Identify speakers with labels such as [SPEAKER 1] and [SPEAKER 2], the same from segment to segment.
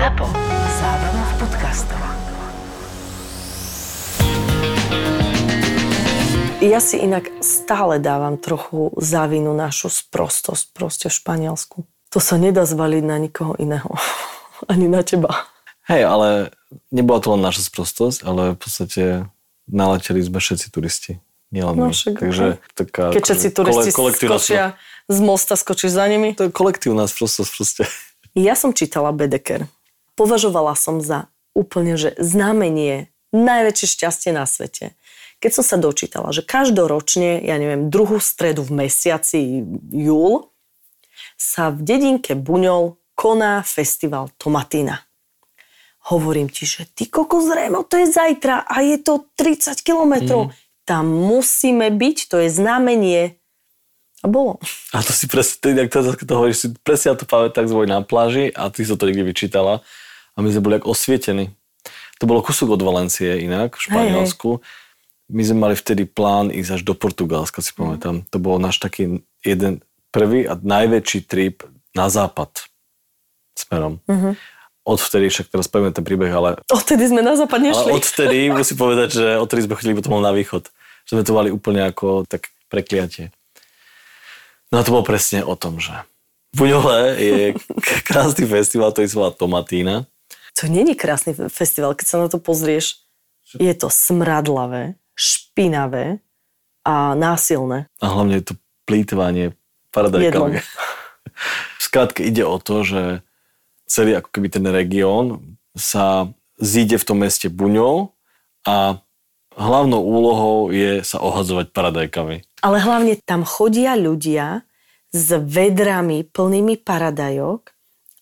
[SPEAKER 1] ZAPO. Zábrná v podcastov. Ja si inak stále dávam trochu za vinu našu sprostosť proste v Španielsku. To sa nedá zvaliť na nikoho iného. Ani na teba.
[SPEAKER 2] Hej, ale nebola to len naša sprostosť, ale v podstate naleteli sme všetci turisti. Nielen
[SPEAKER 1] No však,
[SPEAKER 2] Takže taká...
[SPEAKER 1] Keď všetci turisti
[SPEAKER 2] kole-
[SPEAKER 1] skočia z mosta, skočíš za nimi.
[SPEAKER 2] To je kolektívna sprostosť proste.
[SPEAKER 1] Ja som čítala Bedeker. Považovala som za úplne, že znamenie, najväčšie šťastie na svete. Keď som sa dočítala, že každoročne, ja neviem, druhú stredu v mesiaci júl sa v dedinke Buňol koná festival Tomatina. Hovorím ti, že ty koko zrejme, to je zajtra a je to 30 kilometrov. Mm. Tam musíme byť, to je znamenie. A bolo.
[SPEAKER 2] A to si presne, jak to, to hovoríš, si presne ja to pamätám tak zvoj na pláži a ty si to niekde vyčítala a my sme boli jak osvietení. To bolo kúsok od Valencie inak, v Španielsku. My sme mali vtedy plán ísť až do Portugalska, si pamätám. To bol náš taký jeden prvý a najväčší trip na západ smerom. Mm-hmm. Odvtedy, však teraz poviem ten príbeh, ale
[SPEAKER 1] Odtedy sme na západ nešli.
[SPEAKER 2] ale odtedy musím povedať, že odtedy sme chodili potom na východ. Že sme to mali úplne ako tak prekliatie. No a to bolo presne o tom, že Buňole je krásny festival, ktorý sa volá Tomatína.
[SPEAKER 1] To není krásny fe- festival, keď sa na to pozrieš. Je to smradlavé, špinavé a násilné.
[SPEAKER 2] A hlavne je to plýtvanie paradajkami. Skrátka ide o to, že celý ako keby ten región sa zíde v tom meste Buňol a hlavnou úlohou je sa ohadzovať paradajkami.
[SPEAKER 1] Ale hlavne tam chodia ľudia s vedrami plnými paradajok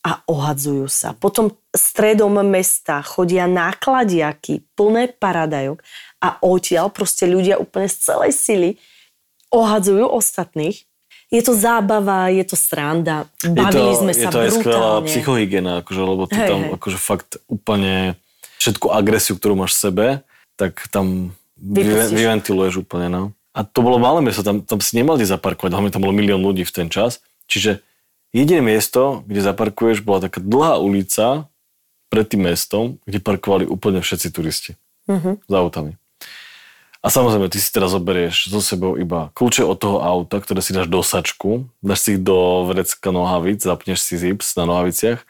[SPEAKER 1] a ohadzujú sa. Potom stredom mesta chodia nákladiaky plné paradajok a odtiaľ proste ľudia úplne z celej sily ohadzujú ostatných. Je to zábava, je to sranda. Bavili
[SPEAKER 2] je to,
[SPEAKER 1] sme
[SPEAKER 2] je
[SPEAKER 1] sa
[SPEAKER 2] to aj skvelá
[SPEAKER 1] brutálne.
[SPEAKER 2] psychohygiena, akože, lebo ty
[SPEAKER 1] Hej,
[SPEAKER 2] tam
[SPEAKER 1] hej.
[SPEAKER 2] akože fakt úplne všetku agresiu, ktorú máš v sebe, tak tam vy,
[SPEAKER 1] Vypustíš.
[SPEAKER 2] vyventiluješ úplne. No. A to bolo malé miesto, tam, tam si nemal kde zaparkovať, hlavne tam bolo milión ľudí v ten čas. Čiže jediné miesto, kde zaparkuješ, bola taká dlhá ulica pred tým mestom, kde parkovali úplne všetci turisti
[SPEAKER 1] Mhm.
[SPEAKER 2] s autami. A samozrejme, ty si teraz zoberieš so sebou iba kľúče od toho auta, ktoré si dáš do sačku, dáš si ich do vrecka nohavic, zapneš si zips na nohaviciach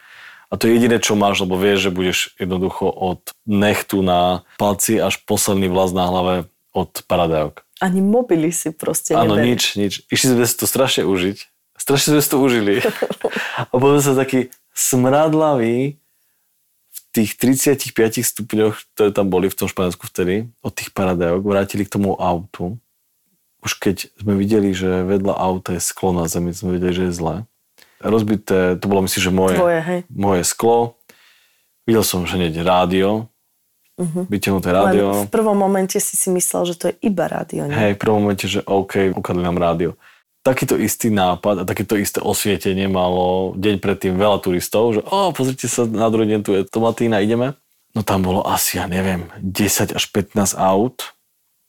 [SPEAKER 2] a to je jediné, čo máš, lebo vieš, že budeš jednoducho od nechtu na palci až posledný vlas na hlave od paradajok.
[SPEAKER 1] Ani mobily si proste
[SPEAKER 2] Áno,
[SPEAKER 1] neberieš.
[SPEAKER 2] nič, nič. Išli sme si to strašne užiť. Strašne sme si to užili. A potom sa taký smradlavý v tých 35 stupňoch, ktoré tam boli v tom Španielsku vtedy, od tých paradajok, vrátili k tomu autu. Už keď sme videli, že vedľa auta je sklo na zemi, sme vedeli, že je zlé. Rozbité, to bolo myslím, že moje,
[SPEAKER 1] Tvoje, hej.
[SPEAKER 2] moje sklo. Videl som, že hneď rádio, vytiahnuté rádio.
[SPEAKER 1] Len v prvom momente si si myslel, že to je iba rádio. nie?
[SPEAKER 2] Hej, v prvom momente, že OK, ukradli nám rádio. Takýto istý nápad a takéto isté osvietenie malo deň predtým veľa turistov, že o, pozrite sa, na druhý deň tu je Tomatína, ideme. No tam bolo asi, ja neviem, 10 až 15 aut.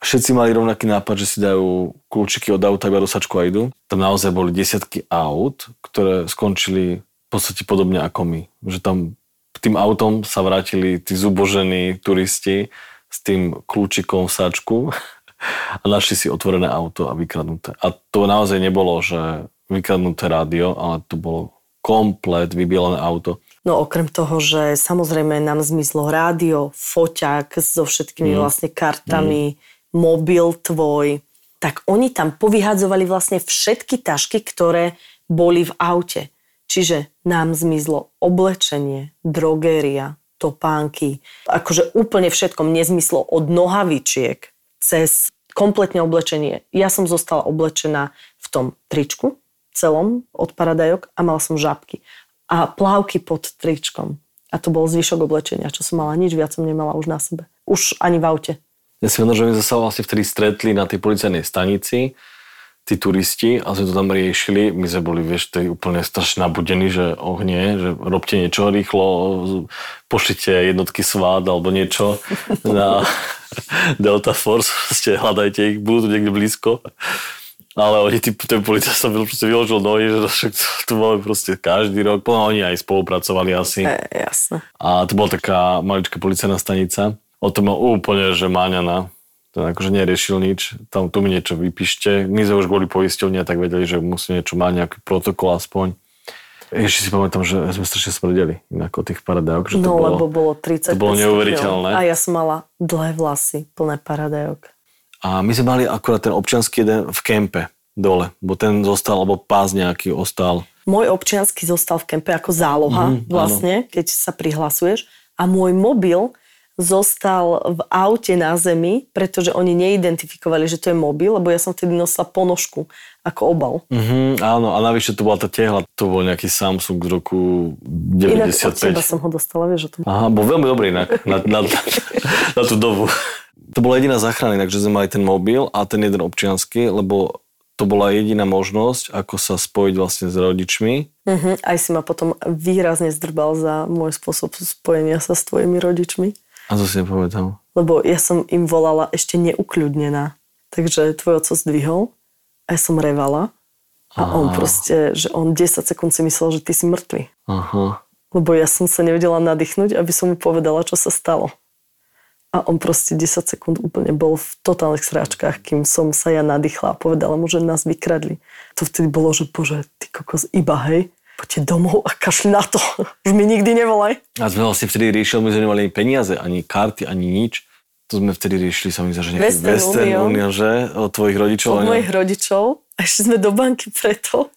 [SPEAKER 2] Všetci mali rovnaký nápad, že si dajú kľúčiky od auta iba do sačku a idú. Tam naozaj boli desiatky aut, ktoré skončili v podstate podobne ako my. Že tam tým autom sa vrátili tí zubožení turisti s tým kľúčikom v sačku a našli si otvorené auto a vykradnuté. A to naozaj nebolo, že vykradnuté rádio, ale to bolo komplet vybielené auto.
[SPEAKER 1] No okrem toho, že samozrejme nám zmizlo rádio, foťák so všetkými
[SPEAKER 2] Mm.
[SPEAKER 1] vlastne kartami, mobil tvoj, tak oni tam povyhadzovali vlastne všetky tašky, ktoré boli v aute. Čiže nám zmizlo oblečenie, drogéria, topánky, akože úplne všetko mne zmizlo od nohavičiek cez kompletne oblečenie. Ja som zostala oblečená v tom tričku celom od paradajok a mala som žabky a plávky pod tričkom. A to bol zvyšok oblečenia, čo som mala. Nič viac som nemala už na sebe. Už ani v aute.
[SPEAKER 2] Ja si hovorím, že my sme sa vlastne vtedy stretli na tej policajnej stanici, tí turisti, a sme to tam riešili. My sme boli, vieš, tej úplne strašne nabudení, že ohnie, že robte niečo rýchlo, pošlite jednotky SWAT alebo niečo na Delta Force, ste hľadajte ich, budú tu niekde blízko. ale oni, tí, ten policajt sa proste vyložil nohy, že však to, to bolo proste každý rok. No, oni aj spolupracovali asi.
[SPEAKER 1] E, jasné.
[SPEAKER 2] A to bola taká maličká policajná stanica. O tom mal úplne, že máňaná. Ten akože neriešil nič. Tam tu mi niečo vypíšte. My sme už boli poisťovne tak vedeli, že musí niečo mať, nejaký protokol aspoň. Ešte si pamätám, že sme strašne smrdeli inak o tých paradajok. Že
[SPEAKER 1] No,
[SPEAKER 2] to bolo,
[SPEAKER 1] lebo bolo 30
[SPEAKER 2] to bolo neuveriteľné.
[SPEAKER 1] A ja som mala dlhé vlasy, plné paradajok.
[SPEAKER 2] A my sme mali akurát ten občianský jeden v kempe dole, bo ten zostal, alebo pás nejaký ostal.
[SPEAKER 1] Môj občiansky zostal v kempe ako záloha
[SPEAKER 2] Mhm,
[SPEAKER 1] vlastne, keď sa prihlasuješ. A môj mobil zostal v aute na zemi, pretože oni neidentifikovali, že to je mobil, lebo ja som vtedy nosila ponožku ako obal.
[SPEAKER 2] Mhm, áno, a navyše to bola tá tehla, to bol nejaký Samsung z roku
[SPEAKER 1] Inak od teba
[SPEAKER 2] 95.
[SPEAKER 1] som ho dostala, vieš, že to...
[SPEAKER 2] Aha, bol veľmi dobrý inak na, na, na tú dobu. To bola jediná záchrana, inak, že sme mali ten mobil a ten jeden občiansky, lebo to bola jediná možnosť, ako sa spojiť vlastne s rodičmi.
[SPEAKER 1] Uh-huh. Aj si ma potom výrazne zdrbal za môj spôsob spojenia sa s tvojimi rodičmi.
[SPEAKER 2] A to si nepamätám.
[SPEAKER 1] Lebo ja som im volala ešte neukľudnená. Takže tvoj oco zdvihol a ja som revala. A on proste, že on 10 sekúnd si myslel, že ty si mŕtvy.
[SPEAKER 2] Aha.
[SPEAKER 1] Lebo ja som sa nevedela nadýchnuť, aby som mu povedala, čo sa stalo. A on proste 10 sekúnd úplne bol v totálnych sráčkach, kým som sa ja nadýchla a povedala mu, že nás vykradli. To vtedy bolo, že bože, ty kokos, iba hej, poďte domov a kašli na to. Už mi nikdy nevolaj.
[SPEAKER 2] A sme vlastne vtedy riešili, my sme nemali ani peniaze, ani karty, ani nič. To sme vtedy riešili, sa mi zdá, že nejaký
[SPEAKER 1] Western
[SPEAKER 2] Western
[SPEAKER 1] Union.
[SPEAKER 2] Union, že? Od tvojich rodičov.
[SPEAKER 1] Od mojich rodičov. A ešte sme do banky preto.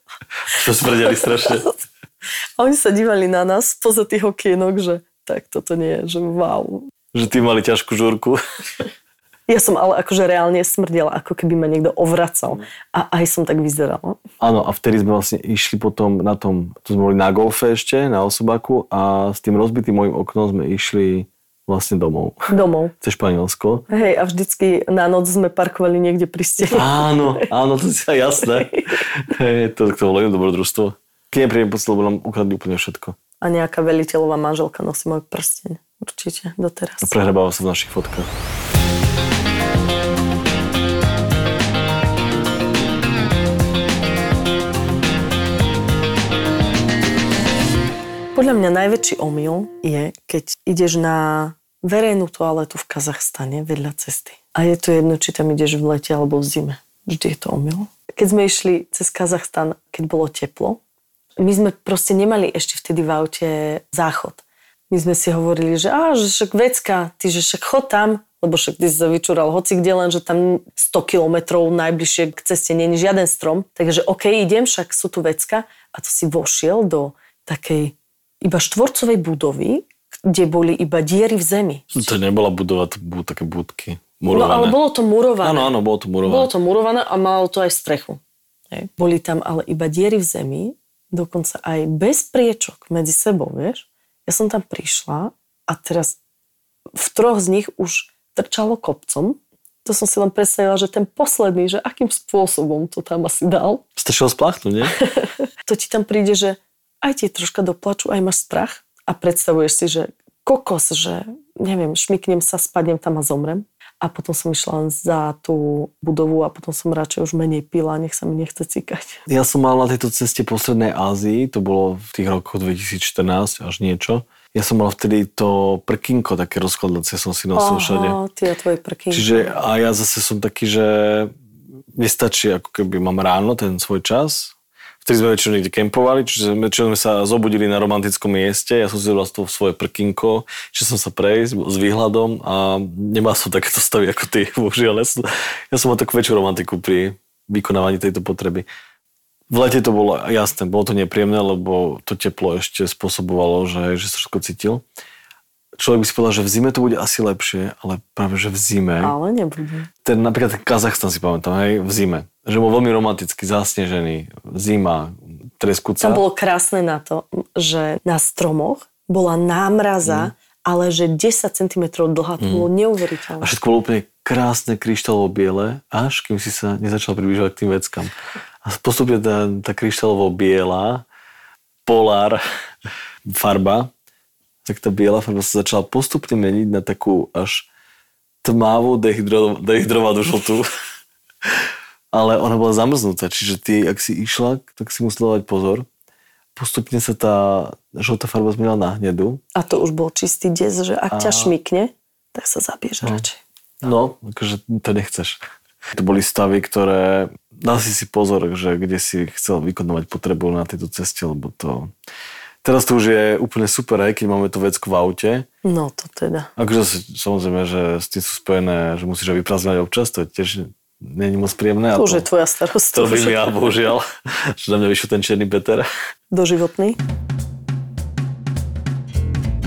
[SPEAKER 2] To smrdeli strašne.
[SPEAKER 1] A oni sa dívali na nás spoza tých okienok, že tak toto nie je, že wow.
[SPEAKER 2] Že ty mali ťažkú žúrku.
[SPEAKER 1] Ja som ale akože reálne smrdela, ako keby ma niekto ovracal. A aj som tak vyzerala.
[SPEAKER 2] Áno, a vtedy sme vlastne išli potom na tom, to sme boli na golfe ešte, na osobaku a s tým rozbitým mojim oknom sme išli vlastne domov.
[SPEAKER 1] Domov.
[SPEAKER 2] Cez Španielsko.
[SPEAKER 1] Hej, a vždycky na noc sme parkovali niekde pri stene.
[SPEAKER 2] Áno, áno, to aj jasné. Hej, to, to bolo jedno dobrodružstvo. Keď nepríjem pocit, lebo nám ukradli úplne všetko.
[SPEAKER 1] A nejaká veliteľová manželka nosí môj prsteň. Určite, doteraz.
[SPEAKER 2] A prehrebáva sa v našich fotkách.
[SPEAKER 1] Podľa mňa najväčší omyl je, keď ideš na verejnú toaletu v Kazachstane vedľa cesty. A je to jedno, či tam ideš v lete alebo v zime. Vždy je to omyl. Keď sme išli cez Kazachstan, keď bolo teplo, my sme proste nemali ešte vtedy v aute záchod. My sme si hovorili, že, á, že však vecka, ty, že však chod tam, lebo však ty si sa vyčúral hoci kde, len že tam 100 kilometrov najbližšie k ceste je žiaden strom. Takže OK, idem, však sú tu vecka. A to si vošiel do takej iba štvorcovej budovy, kde boli iba diery v zemi.
[SPEAKER 2] To nebola budova, to boli také budky.
[SPEAKER 1] No
[SPEAKER 2] Murované.
[SPEAKER 1] ale bolo to murované.
[SPEAKER 2] Áno, áno, bolo to murované.
[SPEAKER 1] Bolo to murované a malo to aj strechu. Hej. Boli tam ale iba diery v zemi, dokonca aj bez priečok medzi sebou, vieš. Ja som tam prišla a teraz v troch z nich už trčalo kopcom. To som si len predstavila, že ten posledný, že akým spôsobom to tam asi dal.
[SPEAKER 2] Stačilo spláchnuť, nie?
[SPEAKER 1] To ti tam príde, že aj ti troška doplačú, aj máš strach a predstavuješ si, že kokos, že neviem, šmiknem sa, spadnem tam a zomrem. A potom som išla len za tú budovu a potom som radšej už menej pila, nech sa mi nechce cikať.
[SPEAKER 2] Ja som mal na tejto ceste po Strednej Ázii, to bolo v tých rokoch 2014 až niečo. Ja som mal vtedy to prkinko také rozkladacie, som si nosil všade.
[SPEAKER 1] Aha, ty a tvoje prky.
[SPEAKER 2] Čiže a ja zase som taký, že nestačí, ako keby mám ráno ten svoj čas, vtedy sme väčšinou niekde kempovali, čiže väčšinou sme sa zobudili na romantickom mieste, ja som si to svoje prkinko, čiže som sa prejsť s výhľadom a nemal som takéto stavy ako ty, bohužiaľ. Ja som, ja som mal takú väčšiu romantiku pri vykonávaní tejto potreby. V lete to bolo jasné, bolo to nepríjemné, lebo to teplo ešte spôsobovalo, že, že sa všetko cítil. Človek by si povedal, že v zime to bude asi lepšie, ale práve, že v zime
[SPEAKER 1] Ale nebude.
[SPEAKER 2] ten napríklad Kazachstan si pamätám, hej, v zime. Že bol veľmi romantický, zasnežený, zima, treskúca.
[SPEAKER 1] Tam bolo krásne na to, že na stromoch bola námraza, ale že 10 cm dlhá, to bolo
[SPEAKER 2] A
[SPEAKER 1] neuveriteľné.
[SPEAKER 2] všetko bolo úplne krásne, kryštálovo biele, až kým si sa nezačal približovať k tým veckám. A postupne tá, tá kryštálovo biela, polár, farba, tak tá biela farba sa začala postupne meniť na takú až tmavú dehydro, dehydrovanú žltú. ale ona bola zamrznutá, čiže ty, ak si išla, tak si musela dať pozor. Postupne sa tá žltá farba zmenila na hnedu.
[SPEAKER 1] A to už bol čistý des, že ak ťa
[SPEAKER 2] A-
[SPEAKER 1] šmikne, tak sa zabiješ
[SPEAKER 2] No.
[SPEAKER 1] radšej.
[SPEAKER 2] No, akože to nechceš. To boli stavy, ktoré... Dal si si pozor, že kde si chcel vykonovať potrebu na tejto ceste, lebo to... Teraz to už je úplne super, aj keď máme tú vecku v aute.
[SPEAKER 1] No to teda.
[SPEAKER 2] Akože samozrejme, že s tým sú spojené, že musíš aj vyprázdňovať občas, to je tiež není moc príjemné.
[SPEAKER 1] To už je tvoja starosť.
[SPEAKER 2] To vím ja, bohužiaľ, že na mňa vyšiel ten čierny Peter.
[SPEAKER 1] Doživotný.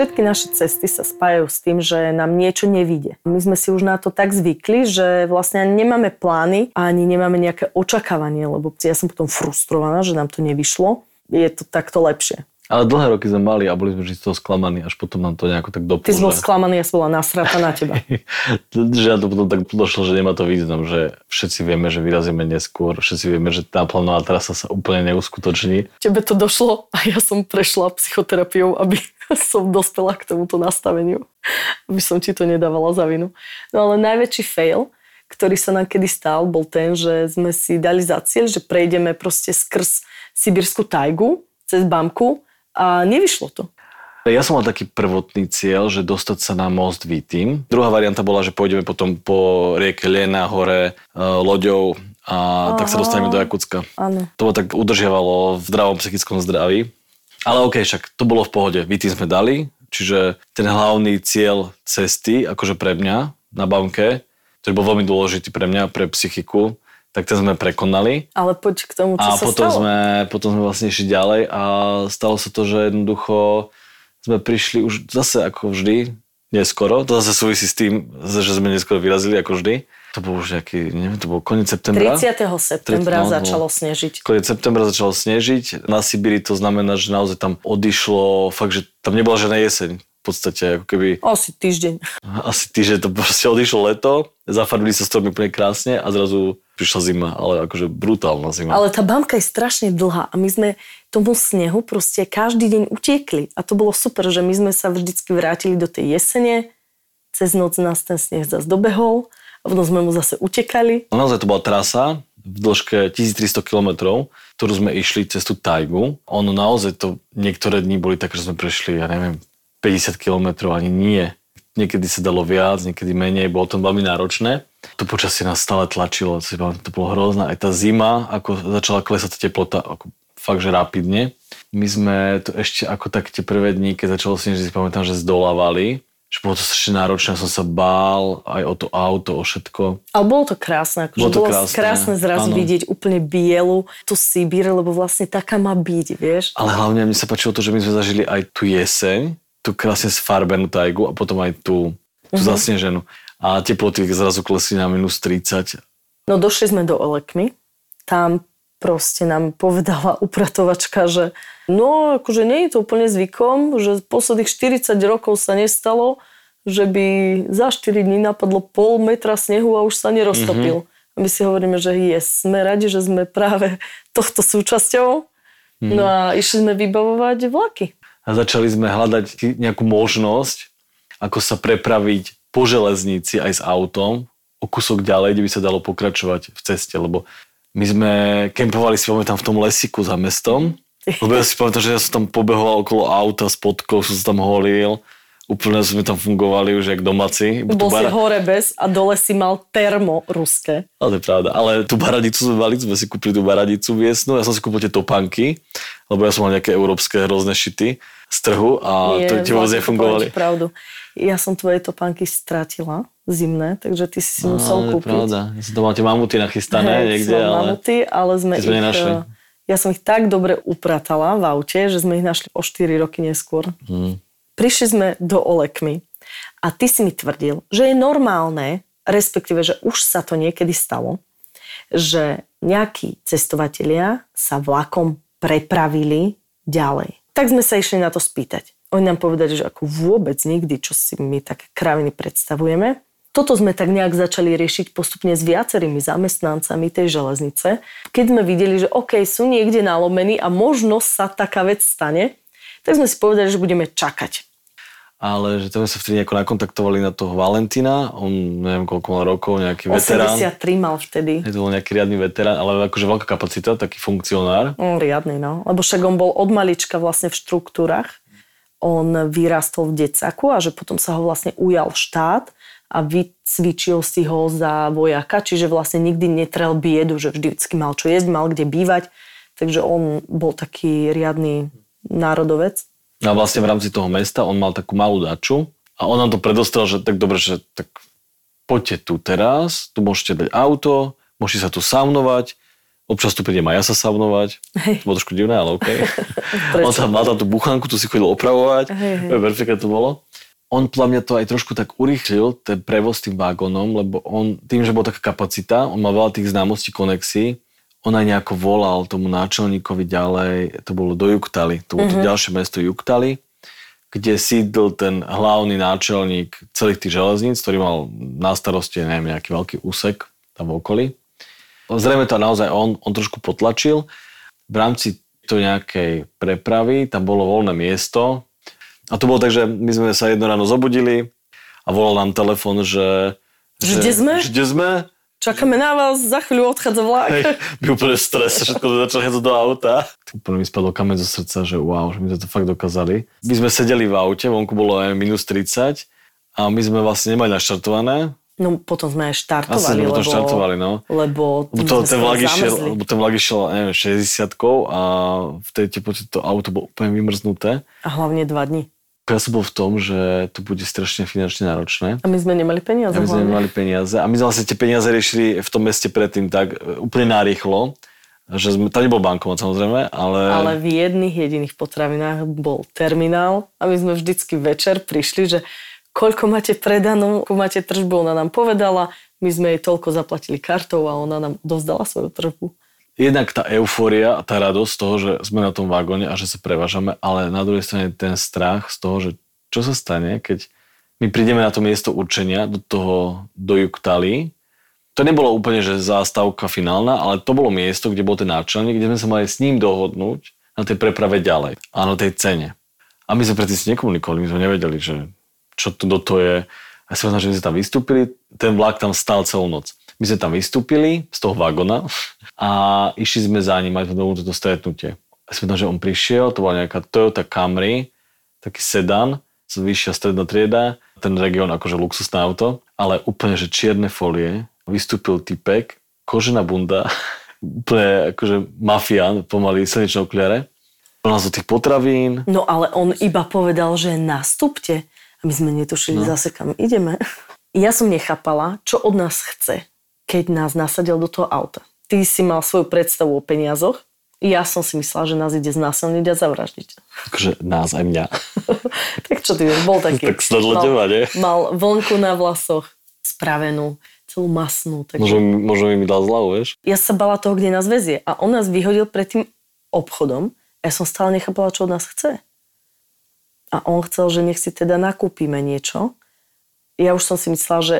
[SPEAKER 1] Všetky naše cesty sa spájajú s tým, že nám niečo nevíde. My sme si už na to tak zvykli, že vlastne nemáme plány ani nemáme nejaké očakávanie, lebo ja som potom frustrovaná, že nám to nevyšlo. Je to takto lepšie.
[SPEAKER 2] Ale dlhé roky sme mali a boli sme vždy z toho sklamaní, až potom nám to nejako tak doplo.
[SPEAKER 1] Ty si bol sklamaný, ja som bola nasrata na teba.
[SPEAKER 2] že nám to potom tak došlo, že nemá to význam, že všetci vieme, že vyrazíme neskôr, všetci vieme, že tá plánovaná trasa sa úplne neuskutoční.
[SPEAKER 1] Tebe to došlo a ja som prešla psychoterapiou, aby som dospela k tomuto nastaveniu. Aby som ti to nedávala za vinu. No ale najväčší fail, ktorý sa nám kedy stal, bol ten, že sme si dali za cieľ, že prejdeme proste skrz Sibírskú tajgu, cez Bamku a nevyšlo to.
[SPEAKER 2] Ja som mal taký prvotný cieľ, že dostať sa na most Vítim. Druhá varianta bola, že pôjdeme potom po rieke Lena hore e, loďou a tak sa
[SPEAKER 1] Aha.
[SPEAKER 2] dostaneme do Jakutska.
[SPEAKER 1] Áno.
[SPEAKER 2] To ma tak udržiavalo v zdravom psychickom zdraví. Ale okej, však to bolo v pohode. Vítim sme dali, čiže ten hlavný cieľ cesty, akože pre mňa na banke, ktorý bol veľmi dôležitý pre mňa, pre psychiku, tak ten sme prekonali.
[SPEAKER 1] Ale poď k tomu, čo
[SPEAKER 2] A
[SPEAKER 1] sa
[SPEAKER 2] potom
[SPEAKER 1] stalo.
[SPEAKER 2] sme, potom sme vlastne išli ďalej a stalo sa to, že jednoducho sme prišli už zase ako vždy, neskoro. To zase súvisí s tým, že sme neskoro vyrazili ako vždy. To bol už nejaký, neviem, to bol koniec septembra.
[SPEAKER 1] 30. septembra
[SPEAKER 2] No, no.
[SPEAKER 1] začalo snežiť.
[SPEAKER 2] Koniec septembra začalo snežiť. Na Sibíri to znamená, že naozaj tam odišlo, fakt, že tam nebola žiadna jeseň. V podstate ako keby
[SPEAKER 1] Asi týždeň.
[SPEAKER 2] asi týždeň to proste odišlo leto, zafarbili sa stromy úplne krásne a zrazu prišla zima, ale akože brutálna zima.
[SPEAKER 1] Ale tá bamka je strašne dlhá a my sme tomu snehu proste každý deň utiekli. A to bolo super, že my sme sa vždycky vrátili do tej jesene, cez noc nás ten sneh zase dobehol a potom sme mu zase utekali.
[SPEAKER 2] Naozaj to bola trasa v dĺžke 1300 km, ktorú sme išli cez tú tajgu. Ono naozaj to, niektoré dni boli také, že sme prešli, ja neviem, 50 km, ani nie. Niekedy sa dalo viac, niekedy menej, bolo to veľmi náročné. To počasie nás stále tlačilo, to bolo hrozné. Aj tá zima, ako začala klesať teplota, ako fakt, že rapidne. My sme to ešte ako tak tie prvé dni, keď začalo snežiť, si pamätám, že zdolávali. Že bolo to strašne náročné, som sa bál aj o to auto, o všetko.
[SPEAKER 1] Ale bolo to krásne, akože
[SPEAKER 2] Bolo to
[SPEAKER 1] bolo
[SPEAKER 2] krásne,
[SPEAKER 1] krásne zrazu
[SPEAKER 2] áno.
[SPEAKER 1] vidieť úplne bielu tú Sibír, lebo vlastne taká má byť, vieš.
[SPEAKER 2] Ale hlavne mne sa páčilo to, že my sme zažili aj tú jeseň, tú krásne sfarbenú tajgu a potom aj tú, tú zasneženú. A teploty zrazu klesli na minus 30.
[SPEAKER 1] No došli sme do Olekmy, tam proste nám povedala upratovačka, že no akože nie je to úplne zvykom, že posledných 40 rokov sa nestalo, že by za 4 dní napadlo pol metra snehu a už sa neroztopil. A my si hovoríme, že yes, sme radi, že sme práve tohto súčasťou. No a išli sme vybavovať vlaky.
[SPEAKER 2] A začali sme hľadať nejakú možnosť, ako sa prepraviť po železnici aj s autom o kúsok ďalej, kde by sa dalo pokračovať v ceste, lebo my sme kempovali si pamätám v tom lesiku za mestom, lebo ja si pamätám, že ja som tam pobehoval okolo auta s podkou, som sa tam holil, úplne sme tam fungovali už jak domáci.
[SPEAKER 1] Bol si
[SPEAKER 2] bara-
[SPEAKER 1] hore bez a dole si mal termo ruské.
[SPEAKER 2] Ale to je pravda. Ale tú baradicu sme mali, sme si kúpili tú baradicu miestnu. Ja som si kúpil tie topánky, lebo ja som mal nejaké európske hrozné šity z trhu a
[SPEAKER 1] Nie,
[SPEAKER 2] to tie vôbec nefungovali.
[SPEAKER 1] ti pravdu. Ja som tvoje topánky stratila zimné, takže ty si si musel
[SPEAKER 2] Ale
[SPEAKER 1] kúpiť.
[SPEAKER 2] pravda. Ja som to mal tie mamuty nachystané
[SPEAKER 1] Hej,
[SPEAKER 2] niekde, ale
[SPEAKER 1] mamuty, ale
[SPEAKER 2] sme
[SPEAKER 1] ich...
[SPEAKER 2] nenašli.
[SPEAKER 1] eh, Ja som ich tak dobre upratala v aute, že sme ich našli o 4 roky neskôr.
[SPEAKER 2] Hmm.
[SPEAKER 1] Prišli sme do Olekmy a ty si mi tvrdil, že je normálne, respektíve, že už sa to niekedy stalo, že nejakí cestovatelia sa vlakom prepravili ďalej. Tak sme sa išli na to spýtať. Oni nám povedali, že ako vôbec nikdy, čo si my také kraviny predstavujeme. Toto sme tak nejak začali riešiť postupne s viacerými zamestnancami tej železnice. Keď sme videli, že OK, sú niekde nalomení a možno sa taká vec stane, tak sme si povedali, že budeme čakať
[SPEAKER 2] ale že tam sme sa vtedy nejako nakontaktovali na toho Valentina, on neviem koľko mal rokov, nejaký veterán.
[SPEAKER 1] 83 mal vtedy.
[SPEAKER 2] Je to bol nejaký riadny veterán, ale akože veľká kapacita, taký funkcionár.
[SPEAKER 1] On riadny, no. Lebo však on bol od malička vlastne v štruktúrach. On vyrastol v Decaku a že potom sa ho vlastne ujal štát a vycvičil si ho za vojaka, čiže vlastne nikdy netrel biedu, že vždycky mal čo jesť, mal kde bývať. Takže on bol taký riadny národovec.
[SPEAKER 2] A vlastne v rámci toho mesta on mal takú malú daču a on nám to predostrel, že tak dobre, že tak poďte tu teraz, tu môžete dať auto, môžete sa tu saunovať, občas tu prídem aj ja sa saunovať. Hej. To bolo trošku divné, ale OK. on tam mal tam tú buchanku, tu si chodil opravovať, hej, hej. perfektne to bolo. On podľa mňa to aj trošku tak urýchlil, ten prevoz tým vagónom, lebo on, tým, že bola taká kapacita, on mal veľa tých známostí, konexí, on aj nejako volal tomu náčelníkovi ďalej, to bolo do Juktali, to bolo mm-hmm. to mhm. ďalšie mesto Juktali, kde sídl ten hlavný náčelník celých tých železníc, ktorý mal na starosti, neviem, nejaký veľký úsek tam v okolí. Zrejme to naozaj on, on trošku potlačil. V rámci to nejakej prepravy, tam bolo voľné miesto. A to bolo tak, že my sme sa jedno ráno zobudili a volal nám telefon, že...
[SPEAKER 1] Že, že kde sme?
[SPEAKER 2] Že kde sme?
[SPEAKER 1] Čakáme na vás, za chvíľu odchádza vlak. Hej,
[SPEAKER 2] by úplne stres, všetko sme začali do auta. Úplne mi spadol kameň zo srdca, že wow, že my sme to fakt dokázali. My sme sedeli v aute, vonku bolo aj minus 30 a my sme vlastne nemali naštartované.
[SPEAKER 1] No potom sme aj štartovali,
[SPEAKER 2] Asi lebo, štartovali, no.
[SPEAKER 1] Lebo,
[SPEAKER 2] lebo to, ten, vlak išiel, lebo ten vlak išiel, neviem, 60 a v tej teplote to auto bolo úplne vymrznuté.
[SPEAKER 1] A hlavne dva dni.
[SPEAKER 2] Ja som bol v tom, že to bude strašne finančne náročné.
[SPEAKER 1] A my sme nemali peniaze.
[SPEAKER 2] A my sme nemali peniaze. A my sme vlastne tie peniaze riešili v tom meste predtým tak e, úplne narýchlo, že sme, tam nebol bankomat samozrejme, ale...
[SPEAKER 1] Ale v jedných jediných potravinách bol terminál a my sme vždycky večer prišli, že koľko máte predanú, koľko máte tržbu, ona nám povedala, my sme jej toľko zaplatili kartou a ona nám dozdala svoju tržbu
[SPEAKER 2] jednak tá eufória a tá radosť z toho, že sme na tom vagóne a že sa prevážame, ale na druhej strane ten strach z toho, že čo sa stane, keď my prídeme na to miesto určenia do toho, do Juktali. To nebolo úplne, že zástavka finálna, ale to bolo miesto, kde bol ten náčelník, kde sme sa mali s ním dohodnúť na tej preprave ďalej a na tej cene. A my sme predtým si nekomunikovali, my sme nevedeli, že čo to do to je. A sme že sme tam vystúpili, ten vlak tam stál celú noc. My sme tam vystúpili z toho vagona a išli sme za ním, sme domov toto stretnutie. A sme tam, že on prišiel, to bola nejaká Toyota Camry, taký sedan, vyššia stredná trieda, ten región akože luxusné auto, ale úplne, že čierne folie, vystúpil typek, kožená bunda, úplne akože mafián, pomaly slnečné okuliare, plná tých potravín.
[SPEAKER 1] No ale on iba povedal, že nastúpte. A my sme netušili no. zase, kam ideme. Ja som nechápala, čo od nás chce keď nás nasadil do toho auta. Ty si mal svoju predstavu o peniazoch, ja som si myslela, že nás ide znásilniť a zavraždiť.
[SPEAKER 2] Takže nás aj mňa.
[SPEAKER 1] tak čo ty vieš, bol taký.
[SPEAKER 2] tak mal, teba, nie?
[SPEAKER 1] Mal vlnku na vlasoch, spravenú, celú masnú.
[SPEAKER 2] Takže... Možno, možno mi dal zľavu, vieš?
[SPEAKER 1] Ja sa bala toho, kde nás vezie. A on nás vyhodil pred tým obchodom ja som stále nechápala, čo od nás chce. A on chcel, že nech si teda nakúpime niečo. Ja už som si myslela, že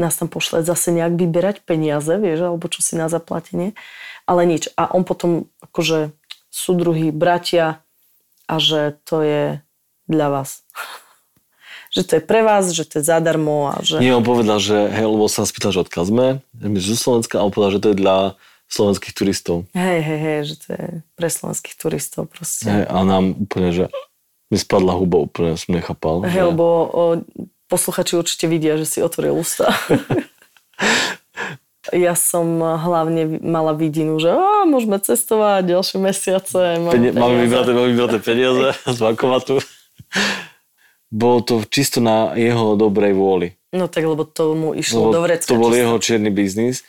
[SPEAKER 1] nás tam pošle zase nejak vyberať peniaze, vieš, alebo čo si na zaplatenie. Ale nič. A on potom, akože sú druhí bratia a že to je dla vás. že to je pre vás, že to je zadarmo a že...
[SPEAKER 2] Nie, on povedal, že hej, lebo sa spýtal, že odkiaľ sme, my zo Slovenska, a on povedal, že to je dla slovenských turistov.
[SPEAKER 1] Hej, hej, hej, že to je pre slovenských turistov proste.
[SPEAKER 2] Hej, a nám úplne, že mi spadla huba úplne, som nechápal.
[SPEAKER 1] Hej, že... lebo o, posluchači určite vidia, že si otvoril ústa. ja som hlavne mala vidinu, že á, môžeme cestovať ďalšie mesiace.
[SPEAKER 2] Máme, Peni- máme vybraté, máme vybraté peniaze z bankomatu. Bolo to čisto na jeho dobrej vôli.
[SPEAKER 1] No tak, lebo to mu išlo lebo do vrecka.
[SPEAKER 2] To bol čisto. jeho čierny biznis.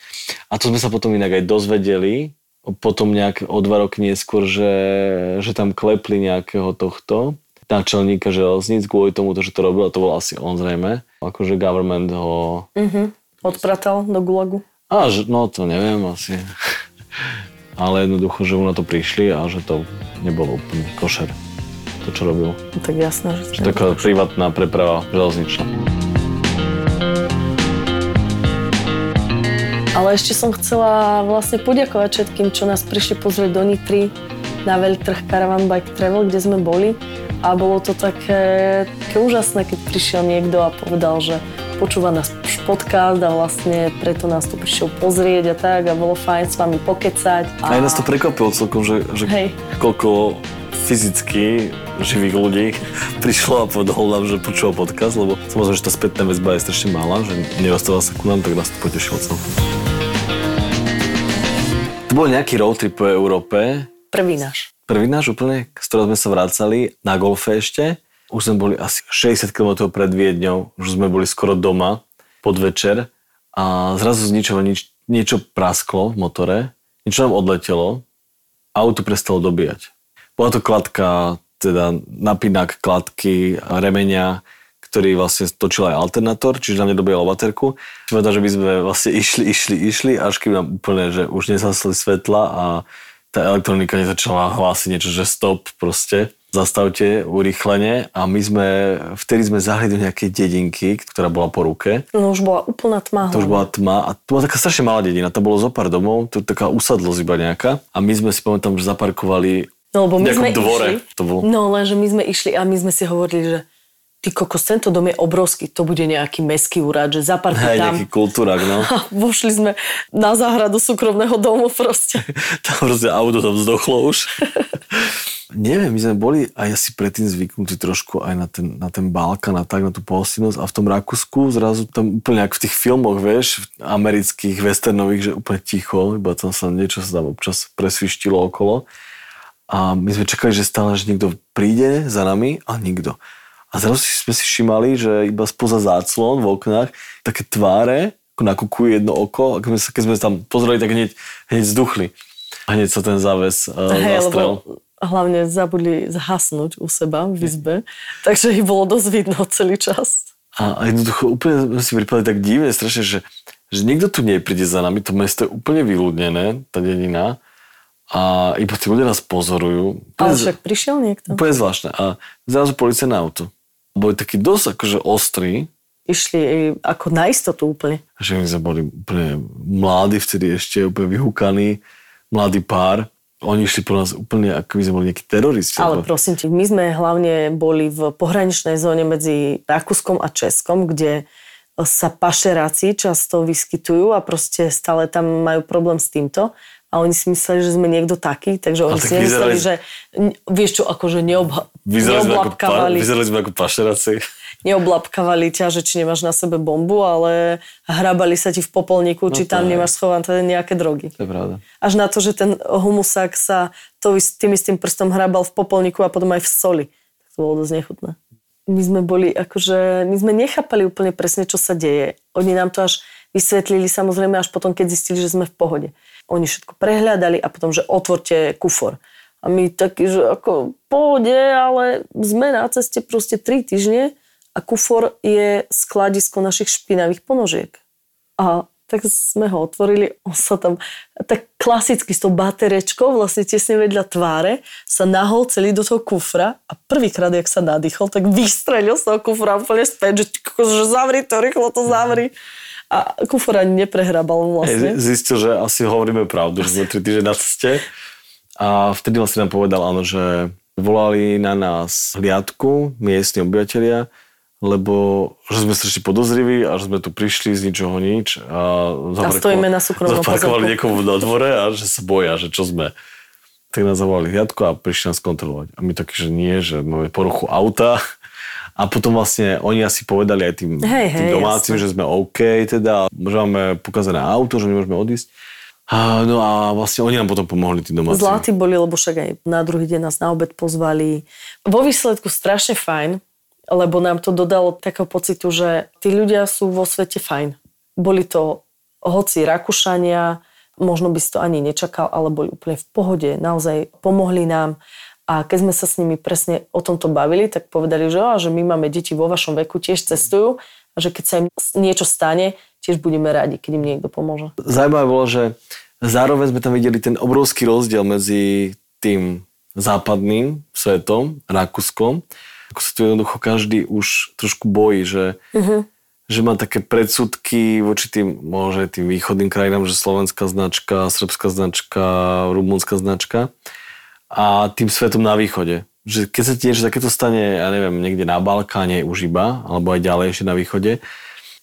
[SPEAKER 2] A to sme sa potom inak aj dozvedeli, potom nejak o dva roky neskôr, že, že tam klepli nejakého tohto náčelníka železníc kvôli tomu, že to robil a to bol asi on zrejme. Akože government ho...
[SPEAKER 1] Uh-huh. Odpratal do gulagu?
[SPEAKER 2] A, že, no to neviem asi. Ale jednoducho, že mu na to prišli a že to nebolo úplne košer. To, čo robil.
[SPEAKER 1] No, tak jasné, že...
[SPEAKER 2] Že taká privátna preprava železničná.
[SPEAKER 1] Ale ešte som chcela vlastne poďakovať všetkým, čo nás prišli pozrieť do Nitry na veľtrh Caravan Bike Travel, kde sme boli. A bolo to také, také úžasné, keď prišiel niekto a povedal, že počúva nás podcast a vlastne preto nás tu prišiel pozrieť a tak a bolo fajn s vami pokecať.
[SPEAKER 2] A aj nás to prekvapilo celkom, že, že
[SPEAKER 1] Hej.
[SPEAKER 2] koľko fyzicky živých ľudí prišlo a povedalo nám, že počúva podcast, lebo samozrejme, že tá spätná väzba je strašne malá, že nedostala sa ku nám, tak nás to potešilo celkom. To bol nejaký road trip po Európe,
[SPEAKER 1] Prvý náš.
[SPEAKER 2] Prvý náš úplne, z ktorého sme sa vracali na golfe ešte. Už sme boli asi 60 km pred Viedňou, už sme boli skoro doma, podvečer a zrazu z ničoho nič, niečo prasklo v motore, niečo nám odletelo auto prestalo dobíjať. Bola to kladka, teda napínák kladky, remenia, ktorý vlastne točil aj alternátor, čiže nám nedobíjalo baterku. Čiže že by sme vlastne išli, išli, išli, až kým nám úplne, že už nezasli svetla a tá elektronika nezačala hlásiť niečo, že stop proste, zastavte urýchlenie a my sme, vtedy sme zahli do nejakej dedinky, ktorá bola po ruke.
[SPEAKER 1] No už bola úplná tma.
[SPEAKER 2] To už bola tma a to bola taká strašne malá dedina, tam bolo zo pár domov, to je taká usadlosť iba nejaká a my sme si pamätám, že zaparkovali
[SPEAKER 1] No, lebo my sme
[SPEAKER 2] dvore.
[SPEAKER 1] išli.
[SPEAKER 2] To bolo.
[SPEAKER 1] No, lenže my sme išli a my sme si hovorili, že ty kokos, tento dom je obrovský, to bude nejaký meský úrad, že zaparkuj
[SPEAKER 2] Hej,
[SPEAKER 1] tam.
[SPEAKER 2] nejaký kultúrak, no.
[SPEAKER 1] A vošli sme na záhradu súkromného domu proste.
[SPEAKER 2] Tam proste auto tam vzdochlo už. Neviem, my sme boli aj asi predtým zvyknutí trošku aj na ten, na ten Balkán a tak, na tú pohostinnosť a v tom Rakúsku zrazu tam úplne ako v tých filmoch, vieš, amerických, westernových, že úplne ticho, iba tam sa niečo sa tam občas presvištilo okolo. A my sme čakali, že stále, že niekto príde za nami a nikto. A zrazu sme si všimali, že iba spoza záclon v oknách také tváre, ako nakúkujú jedno oko a keď sme, keď sme tam pozreli, tak hneď, hneď zduchli. A hneď sa ten záves uh,
[SPEAKER 1] Hej,
[SPEAKER 2] zastrel.
[SPEAKER 1] lebo hlavne zabudli zhasnúť u seba v izbe, takže ich bolo dosť vidno celý čas.
[SPEAKER 2] A, a jednoducho úplne si pripadali tak divne, strašne, že, že nikto tu nepríde za nami, to mesto je úplne vyľudnené, tá dedina. A iba tí ľudia nás pozorujú. Úplne,
[SPEAKER 1] Ale však prišiel niekto.
[SPEAKER 2] úplne zvláštne. A zrazu policajné auto. Boli taký dosť akože ostrý,
[SPEAKER 1] Išli eh, ako na istotu úplne.
[SPEAKER 2] že my sme boli úplne mladí vtedy ešte, úplne vyhúkaní, mladý pár. Oni išli po nás úplne, ako by sme boli nejakí teroristi.
[SPEAKER 1] Ale prosím ti, my sme hlavne boli v pohraničnej zóne medzi Rakúskom a Českom, kde sa pašeráci často vyskytujú a proste stále tam majú problém s týmto. A oni si mysleli, že sme niekto taký, takže oni
[SPEAKER 2] tak
[SPEAKER 1] si nemysleli,
[SPEAKER 2] vyzerali-
[SPEAKER 1] že vieš čo, akože neobha-
[SPEAKER 2] Vyzerali sme, ako,
[SPEAKER 1] neoblapkávali,
[SPEAKER 2] vyzerali sme ako pašeráci.
[SPEAKER 1] neoblapkávali ťa, že či nemáš na sebe bombu, ale hrabali sa ti v popolníku, či
[SPEAKER 2] to
[SPEAKER 1] tam
[SPEAKER 2] je.
[SPEAKER 1] nemáš schované nejaké drogy.
[SPEAKER 2] To je pravda.
[SPEAKER 1] Až na to, že ten humusák sa to, tým istým prstom hrabal v popolníku a potom aj v soli. Tak to bolo dosť nechutné. My sme boli akože, my sme nechápali úplne presne, čo sa deje. Oni nám to až vysvetlili samozrejme až potom, keď zistili, že sme v pohode. Oni všetko prehľadali a potom, že otvorte kufor. A my takí, že ako pohode, ale sme na ceste proste 3 týždne a kufor je skladisko našich špinavých ponožiek. A tak sme ho otvorili, on sa tam tak klasicky s tou baterečkou vlastne tesne vedľa tváre sa nahol celý do toho kufra a prvýkrát, jak sa nadýchol, tak vystrelil z toho kufra úplne späť, že, že zavri to, rýchlo to zavri. A kufor ani neprehrabal vlastne.
[SPEAKER 2] Zistil, že asi hovoríme pravdu, že sme tri týždne na ceste. A vtedy vlastne nám povedal, áno, že volali na nás hliadku, miestni obyvateľia, lebo že sme strašne podozriví a že sme tu prišli z ničoho nič a, zaparkovali-
[SPEAKER 1] stojíme na súkromnom
[SPEAKER 2] zaparkovali niekomu na dvore a že sa boja, že čo sme. Tak nás zavolali hliadku a prišli nás kontrolovať. A my takí, že nie, že máme poruchu auta. A potom vlastne oni asi povedali aj tým,
[SPEAKER 1] Hej,
[SPEAKER 2] tým domácim,
[SPEAKER 1] jasne.
[SPEAKER 2] že sme OK, teda, že máme pokazané auto, že nemôžeme odísť. A, no a vlastne oni nám potom pomohli, tí domáci.
[SPEAKER 1] Zlatí boli, lebo však aj na druhý deň nás na obed pozvali. Vo výsledku strašne fajn, lebo nám to dodalo takého pocitu, že tí ľudia sú vo svete fajn. Boli to hoci Rakúšania, možno by si to ani nečakal, ale boli úplne v pohode, naozaj pomohli nám. A keď sme sa s nimi presne o tomto bavili, tak povedali, že, á, že my máme deti vo vašom veku, tiež cestujú a že keď sa im niečo stane, tiež budeme radi, keď im niekto pomôže.
[SPEAKER 2] Zaujímavé bolo, že zároveň sme tam videli ten obrovský rozdiel medzi tým západným svetom, Rakúskom, ako sa tu jednoducho každý už trošku bojí, že, uh-huh. že má také predsudky voči tým, môže tým východným krajinám, že slovenská značka, srbská značka, rumúnska značka a tým svetom na východe. Že keď sa ti niečo takéto stane, ja neviem, niekde na Balkáne už iba, alebo aj ďalej ešte na východe,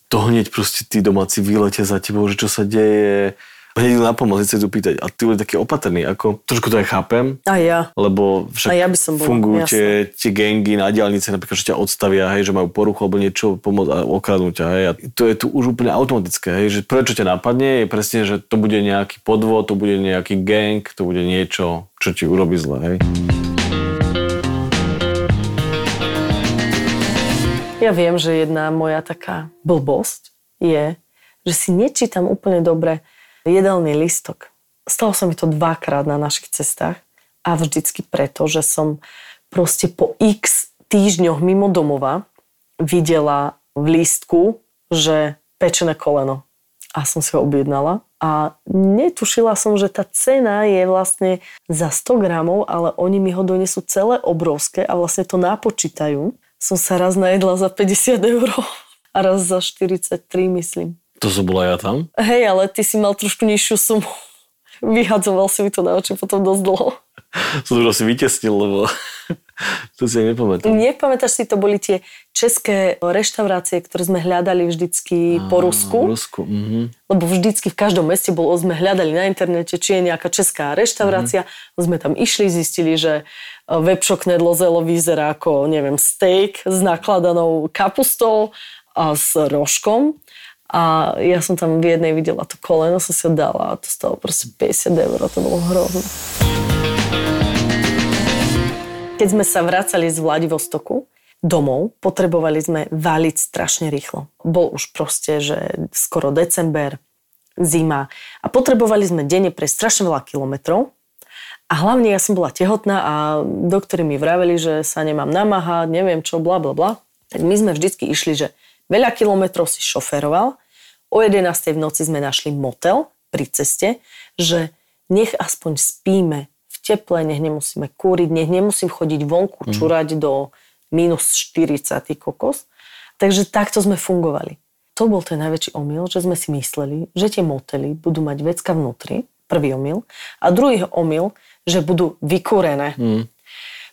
[SPEAKER 2] to hneď proste tí domáci vylete za tebou, že čo sa deje, hneď idú na pomoc, sa idú pýtať. A ty boli taký opatrný, ako trošku to aj chápem.
[SPEAKER 1] A ja.
[SPEAKER 2] Lebo však
[SPEAKER 1] A ja by som bola,
[SPEAKER 2] fungujú
[SPEAKER 1] jasné.
[SPEAKER 2] tie, tie gengy na diálnici, napríklad, že ťa odstavia, hej, že majú poruchu alebo niečo pomôcť a okradnú ťa. Hej. A to je tu už úplne automatické. Hej, že prvé, čo ťa napadne, je presne, že to bude nejaký podvod, to bude nejaký gang, to bude niečo, čo ti urobí zle. Hej.
[SPEAKER 1] Ja viem, že jedna moja taká blbosť je, že si nečítam úplne dobre jedelný listok. Stalo sa mi to dvakrát na našich cestách a vždycky preto, že som proste po x týždňoch mimo domova videla v lístku, že pečené koleno. A som si ho objednala a netušila som, že tá cena je vlastne za 100 gramov, ale oni mi ho donesú celé obrovské a vlastne to napočítajú. Som sa raz najedla za 50 eur a raz za 43, myslím.
[SPEAKER 2] To som bola ja tam.
[SPEAKER 1] Hej, ale ty si mal trošku nižšiu sumu. Vyhadzoval si mi to na oči potom dosť dlho.
[SPEAKER 2] Som to asi vytesnil, lebo to si aj nepamätám.
[SPEAKER 1] Nepamätáš si, to boli tie české reštaurácie, ktoré sme hľadali vždycky po Rusku.
[SPEAKER 2] Rusku, mhm.
[SPEAKER 1] Lebo vždycky v každom meste bol, sme hľadali na internete, či je nejaká česká reštaurácia. Mm. Sme tam išli, zistili, že webshop knedlo zelo vyzerá ako, neviem, steak s nakladanou kapustou a s rožkom. A ja som tam v jednej videla to koleno, som si ho dala a to stalo proste 50 eur, to bolo hrozné. Keď sme sa vracali z Vladivostoku domov, potrebovali sme valiť strašne rýchlo. Bol už proste, že skoro december, zima a potrebovali sme denne pre strašne veľa kilometrov. A hlavne ja som bola tehotná a doktori mi vraveli, že sa nemám namáhať, neviem čo, bla bla bla. Tak my sme vždycky išli, že veľa kilometrov si šoferoval, o 11. v noci sme našli motel pri ceste, že nech aspoň spíme v teple, nech nemusíme kúriť, nech nemusím chodiť vonku, čurať do minus 40 ty kokos. Takže takto sme fungovali. To bol ten najväčší omyl, že sme si mysleli, že tie motely budú mať vecka vnútri, prvý omyl. A druhý omyl, že budú vykúrené. Mm.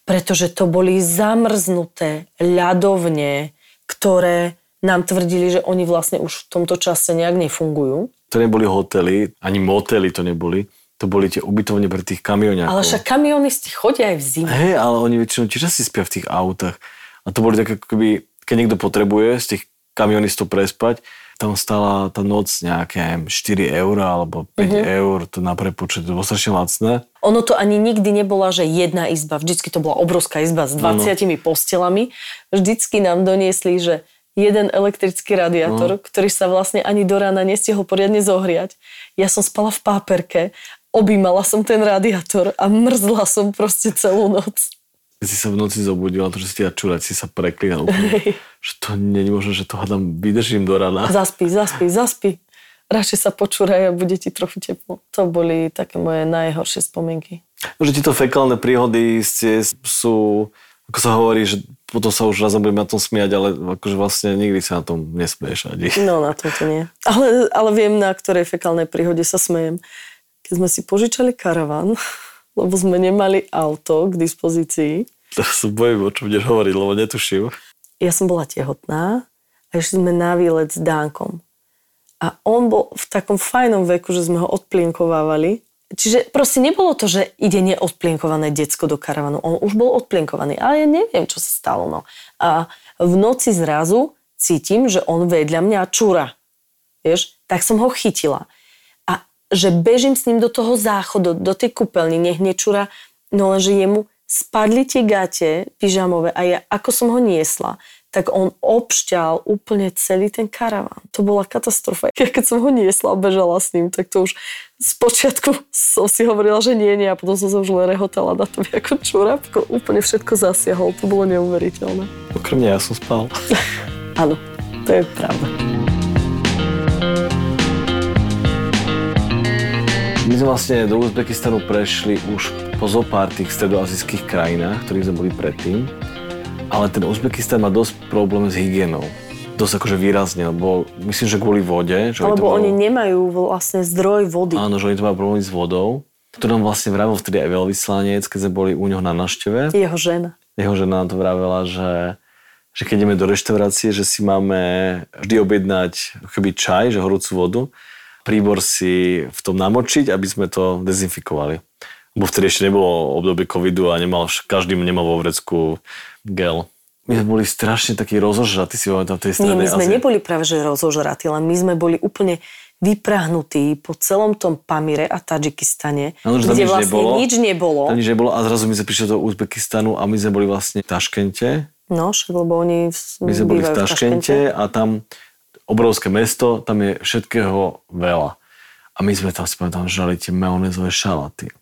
[SPEAKER 1] Pretože to boli zamrznuté ľadovne, ktoré nám tvrdili, že oni vlastne už v tomto čase nejak nefungujú.
[SPEAKER 2] To neboli hotely, ani motely to neboli. To boli tie ubytovne pre tých kamioniakov.
[SPEAKER 1] Ale však kamionisti chodia aj v zime.
[SPEAKER 2] Hej, ale oni väčšinou tiež asi spia v tých autách. A to boli také, keby, keď niekto potrebuje z tých kamionistov prespať, tam stála tá noc nejaké 4 eur alebo 5 uh-huh. eur, to na prepočet, to bolo strašne lacné.
[SPEAKER 1] Ono to ani nikdy nebola, že jedna izba, vždycky to bola obrovská izba s 20 no. postelami. Vždycky nám doniesli, že jeden elektrický radiátor, no. ktorý sa vlastne ani do rána nestihol poriadne zohriať. Ja som spala v páperke, objímala som ten radiátor a mrzla som proste celú noc.
[SPEAKER 2] Keď si sa v noci zobudila, to, že si teda čúrať, si sa preklínal že to je možné, že to hádam vydržím do rana.
[SPEAKER 1] Zaspí, zaspí, zaspí. Radšej sa počúraj a bude ti trochu teplo. To boli také moje najhoršie spomienky.
[SPEAKER 2] No, že tieto fekálne príhody ste, sú, ako sa hovorí, že potom sa už raz budeme na tom smiať, ale akože vlastne nikdy sa na tom nesmieš ani.
[SPEAKER 1] No na to to nie. Ale, ale viem, na ktorej fekálnej príhode sa smejem. Keď sme si požičali karavan, lebo sme nemali auto k dispozícii.
[SPEAKER 2] Teraz sa bojím, o čom budeš hovoriť, lebo netuším.
[SPEAKER 1] Ja som bola tehotná a išli sme na výlet s Dánkom. A on bol v takom fajnom veku, že sme ho odplienkovávali. Čiže proste nebolo to, že ide neodplienkované decko do karavanu. On už bol odplienkovaný, ale ja neviem, čo sa stalo. No. A v noci zrazu cítim, že on vedľa mňa čúra. Vieš? Tak som ho chytila že bežím s ním do toho záchodu, do tej kúpeľny, nech nečúra, no lenže jemu spadli tie gate pyžamové a ja, ako som ho niesla, tak on obšťal úplne celý ten karaván. To bola katastrofa. Ja keď som ho niesla a bežala s ním, tak to už z počiatku som si hovorila, že nie, nie a potom som sa už len rehotala na to ako čurapko. Úplne všetko zasiahol, to bolo neuveriteľné.
[SPEAKER 2] Okrem mňa ja som spal.
[SPEAKER 1] Áno. To je pravda.
[SPEAKER 2] My sme vlastne do Uzbekistanu prešli už po zo pár tých stredoazijských krajinách, ktorých sme boli predtým. Ale ten Uzbekistan má dosť problém s hygienou. Dosť akože výrazne, lebo myslím, že kvôli vode. Že
[SPEAKER 1] Lebo
[SPEAKER 2] to bolo,
[SPEAKER 1] oni nemajú vlastne zdroj vody.
[SPEAKER 2] Áno, že oni to majú problémy s vodou. To nám vlastne vravil vtedy aj veľvyslanec, keď sme boli u neho na návšteve.
[SPEAKER 1] Jeho žena.
[SPEAKER 2] Jeho žena nám to vravela, že, že keď ideme do reštaurácie, že si máme vždy objednať keby čaj, že horúcu vodu, príbor si v tom namočiť, aby sme to dezinfikovali. Lebo vtedy ešte nebolo obdobie covidu a nemal, každý nemal vo vrecku gel. My sme boli strašne takí rozožratí, si v tej
[SPEAKER 1] Nie,
[SPEAKER 2] strednej
[SPEAKER 1] my sme
[SPEAKER 2] Ázii.
[SPEAKER 1] neboli práve že rozožratí, len my sme boli úplne vyprahnutí po celom tom Pamire a Tadžikistane,
[SPEAKER 2] tam
[SPEAKER 1] kde
[SPEAKER 2] nič
[SPEAKER 1] vlastne
[SPEAKER 2] nebolo.
[SPEAKER 1] nič nebolo.
[SPEAKER 2] Tam nič nebolo a zrazu my sme prišli do Uzbekistanu a my sme boli vlastne v Taškente.
[SPEAKER 1] No, však, lebo oni v,
[SPEAKER 2] My sme boli v
[SPEAKER 1] bývajú
[SPEAKER 2] Taškente a tam obrovské mesto, tam je všetkého veľa. A my sme tam pamätám, žali tie majonézové šalaty.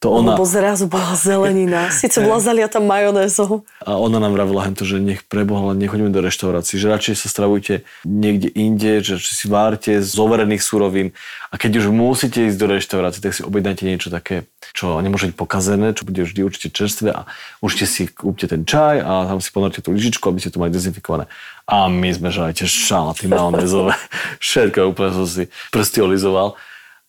[SPEAKER 2] To ona,
[SPEAKER 1] Lebo zrazu bola zelenina. Sice bola zaliata majonézou.
[SPEAKER 2] a ona nám vravila hento, že nech preboha, len nechoďme do reštaurácií, že radšej sa stravujte niekde inde, že si várte z overených surovín a keď už musíte ísť do reštaurácie, tak si objednajte niečo také, čo nemôže byť pokazené, čo bude vždy určite čerstvé a určite si kúpte ten čaj a tam si ponorte tú lyžičku, aby ste to mali dezinfikované. A my sme žali tie šalaty majonézové, všetko úplne som si prsty olizoval.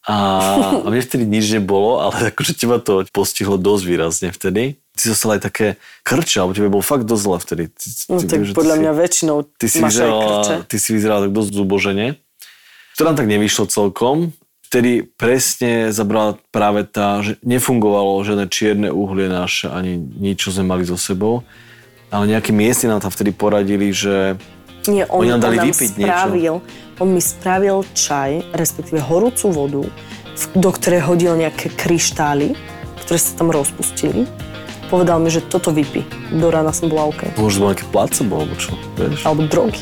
[SPEAKER 2] A, a mne vtedy nič nebolo, ale akože teba to postihlo dosť výrazne vtedy. Ty si aj také krče, alebo tebe bolo fakt dosť zle vtedy. Ty,
[SPEAKER 1] No
[SPEAKER 2] ty,
[SPEAKER 1] tak
[SPEAKER 2] ty
[SPEAKER 1] podľa
[SPEAKER 2] si-
[SPEAKER 1] mňa väčšinou
[SPEAKER 2] ty si,
[SPEAKER 1] máš aj krče.
[SPEAKER 2] ty si vyzerala tak dosť zubožene. To nám tak nevyšlo celkom. Vtedy presne zabrala práve tá, že nefungovalo žiadne čierne uhlie naše, ani nič, čo sme mali so sebou. Ale nejakí miestni nám tam vtedy poradili, že
[SPEAKER 1] Nie, on,
[SPEAKER 2] Oni nám dali
[SPEAKER 1] on nám
[SPEAKER 2] vypiť niečo.
[SPEAKER 1] On mi spravil čaj, respektíve horúcu vodu, do ktorej hodil nejaké kryštály, ktoré sa tam rozpustili. Povedal mi, že toto vypí. Do rána som bola OK.
[SPEAKER 2] možno bolo nejaké placebo, alebo čo, vieš.
[SPEAKER 1] Alebo drogy.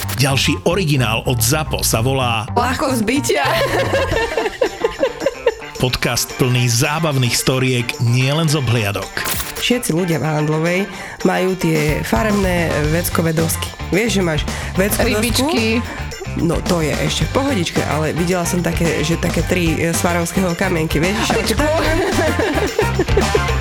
[SPEAKER 3] Ďalší originál od ZAPO sa volá
[SPEAKER 4] Ľahko zbytia.
[SPEAKER 3] podcast plný zábavných storiek nielen z obhliadok.
[SPEAKER 5] Všetci ľudia v Handlovej majú tie farebné veckové dosky. Vieš, že máš veckú
[SPEAKER 4] Rybičky.
[SPEAKER 5] dosku? No to je ešte v pohodičke, ale videla som také, že také tri e, svarovského kamienky, vieš? že-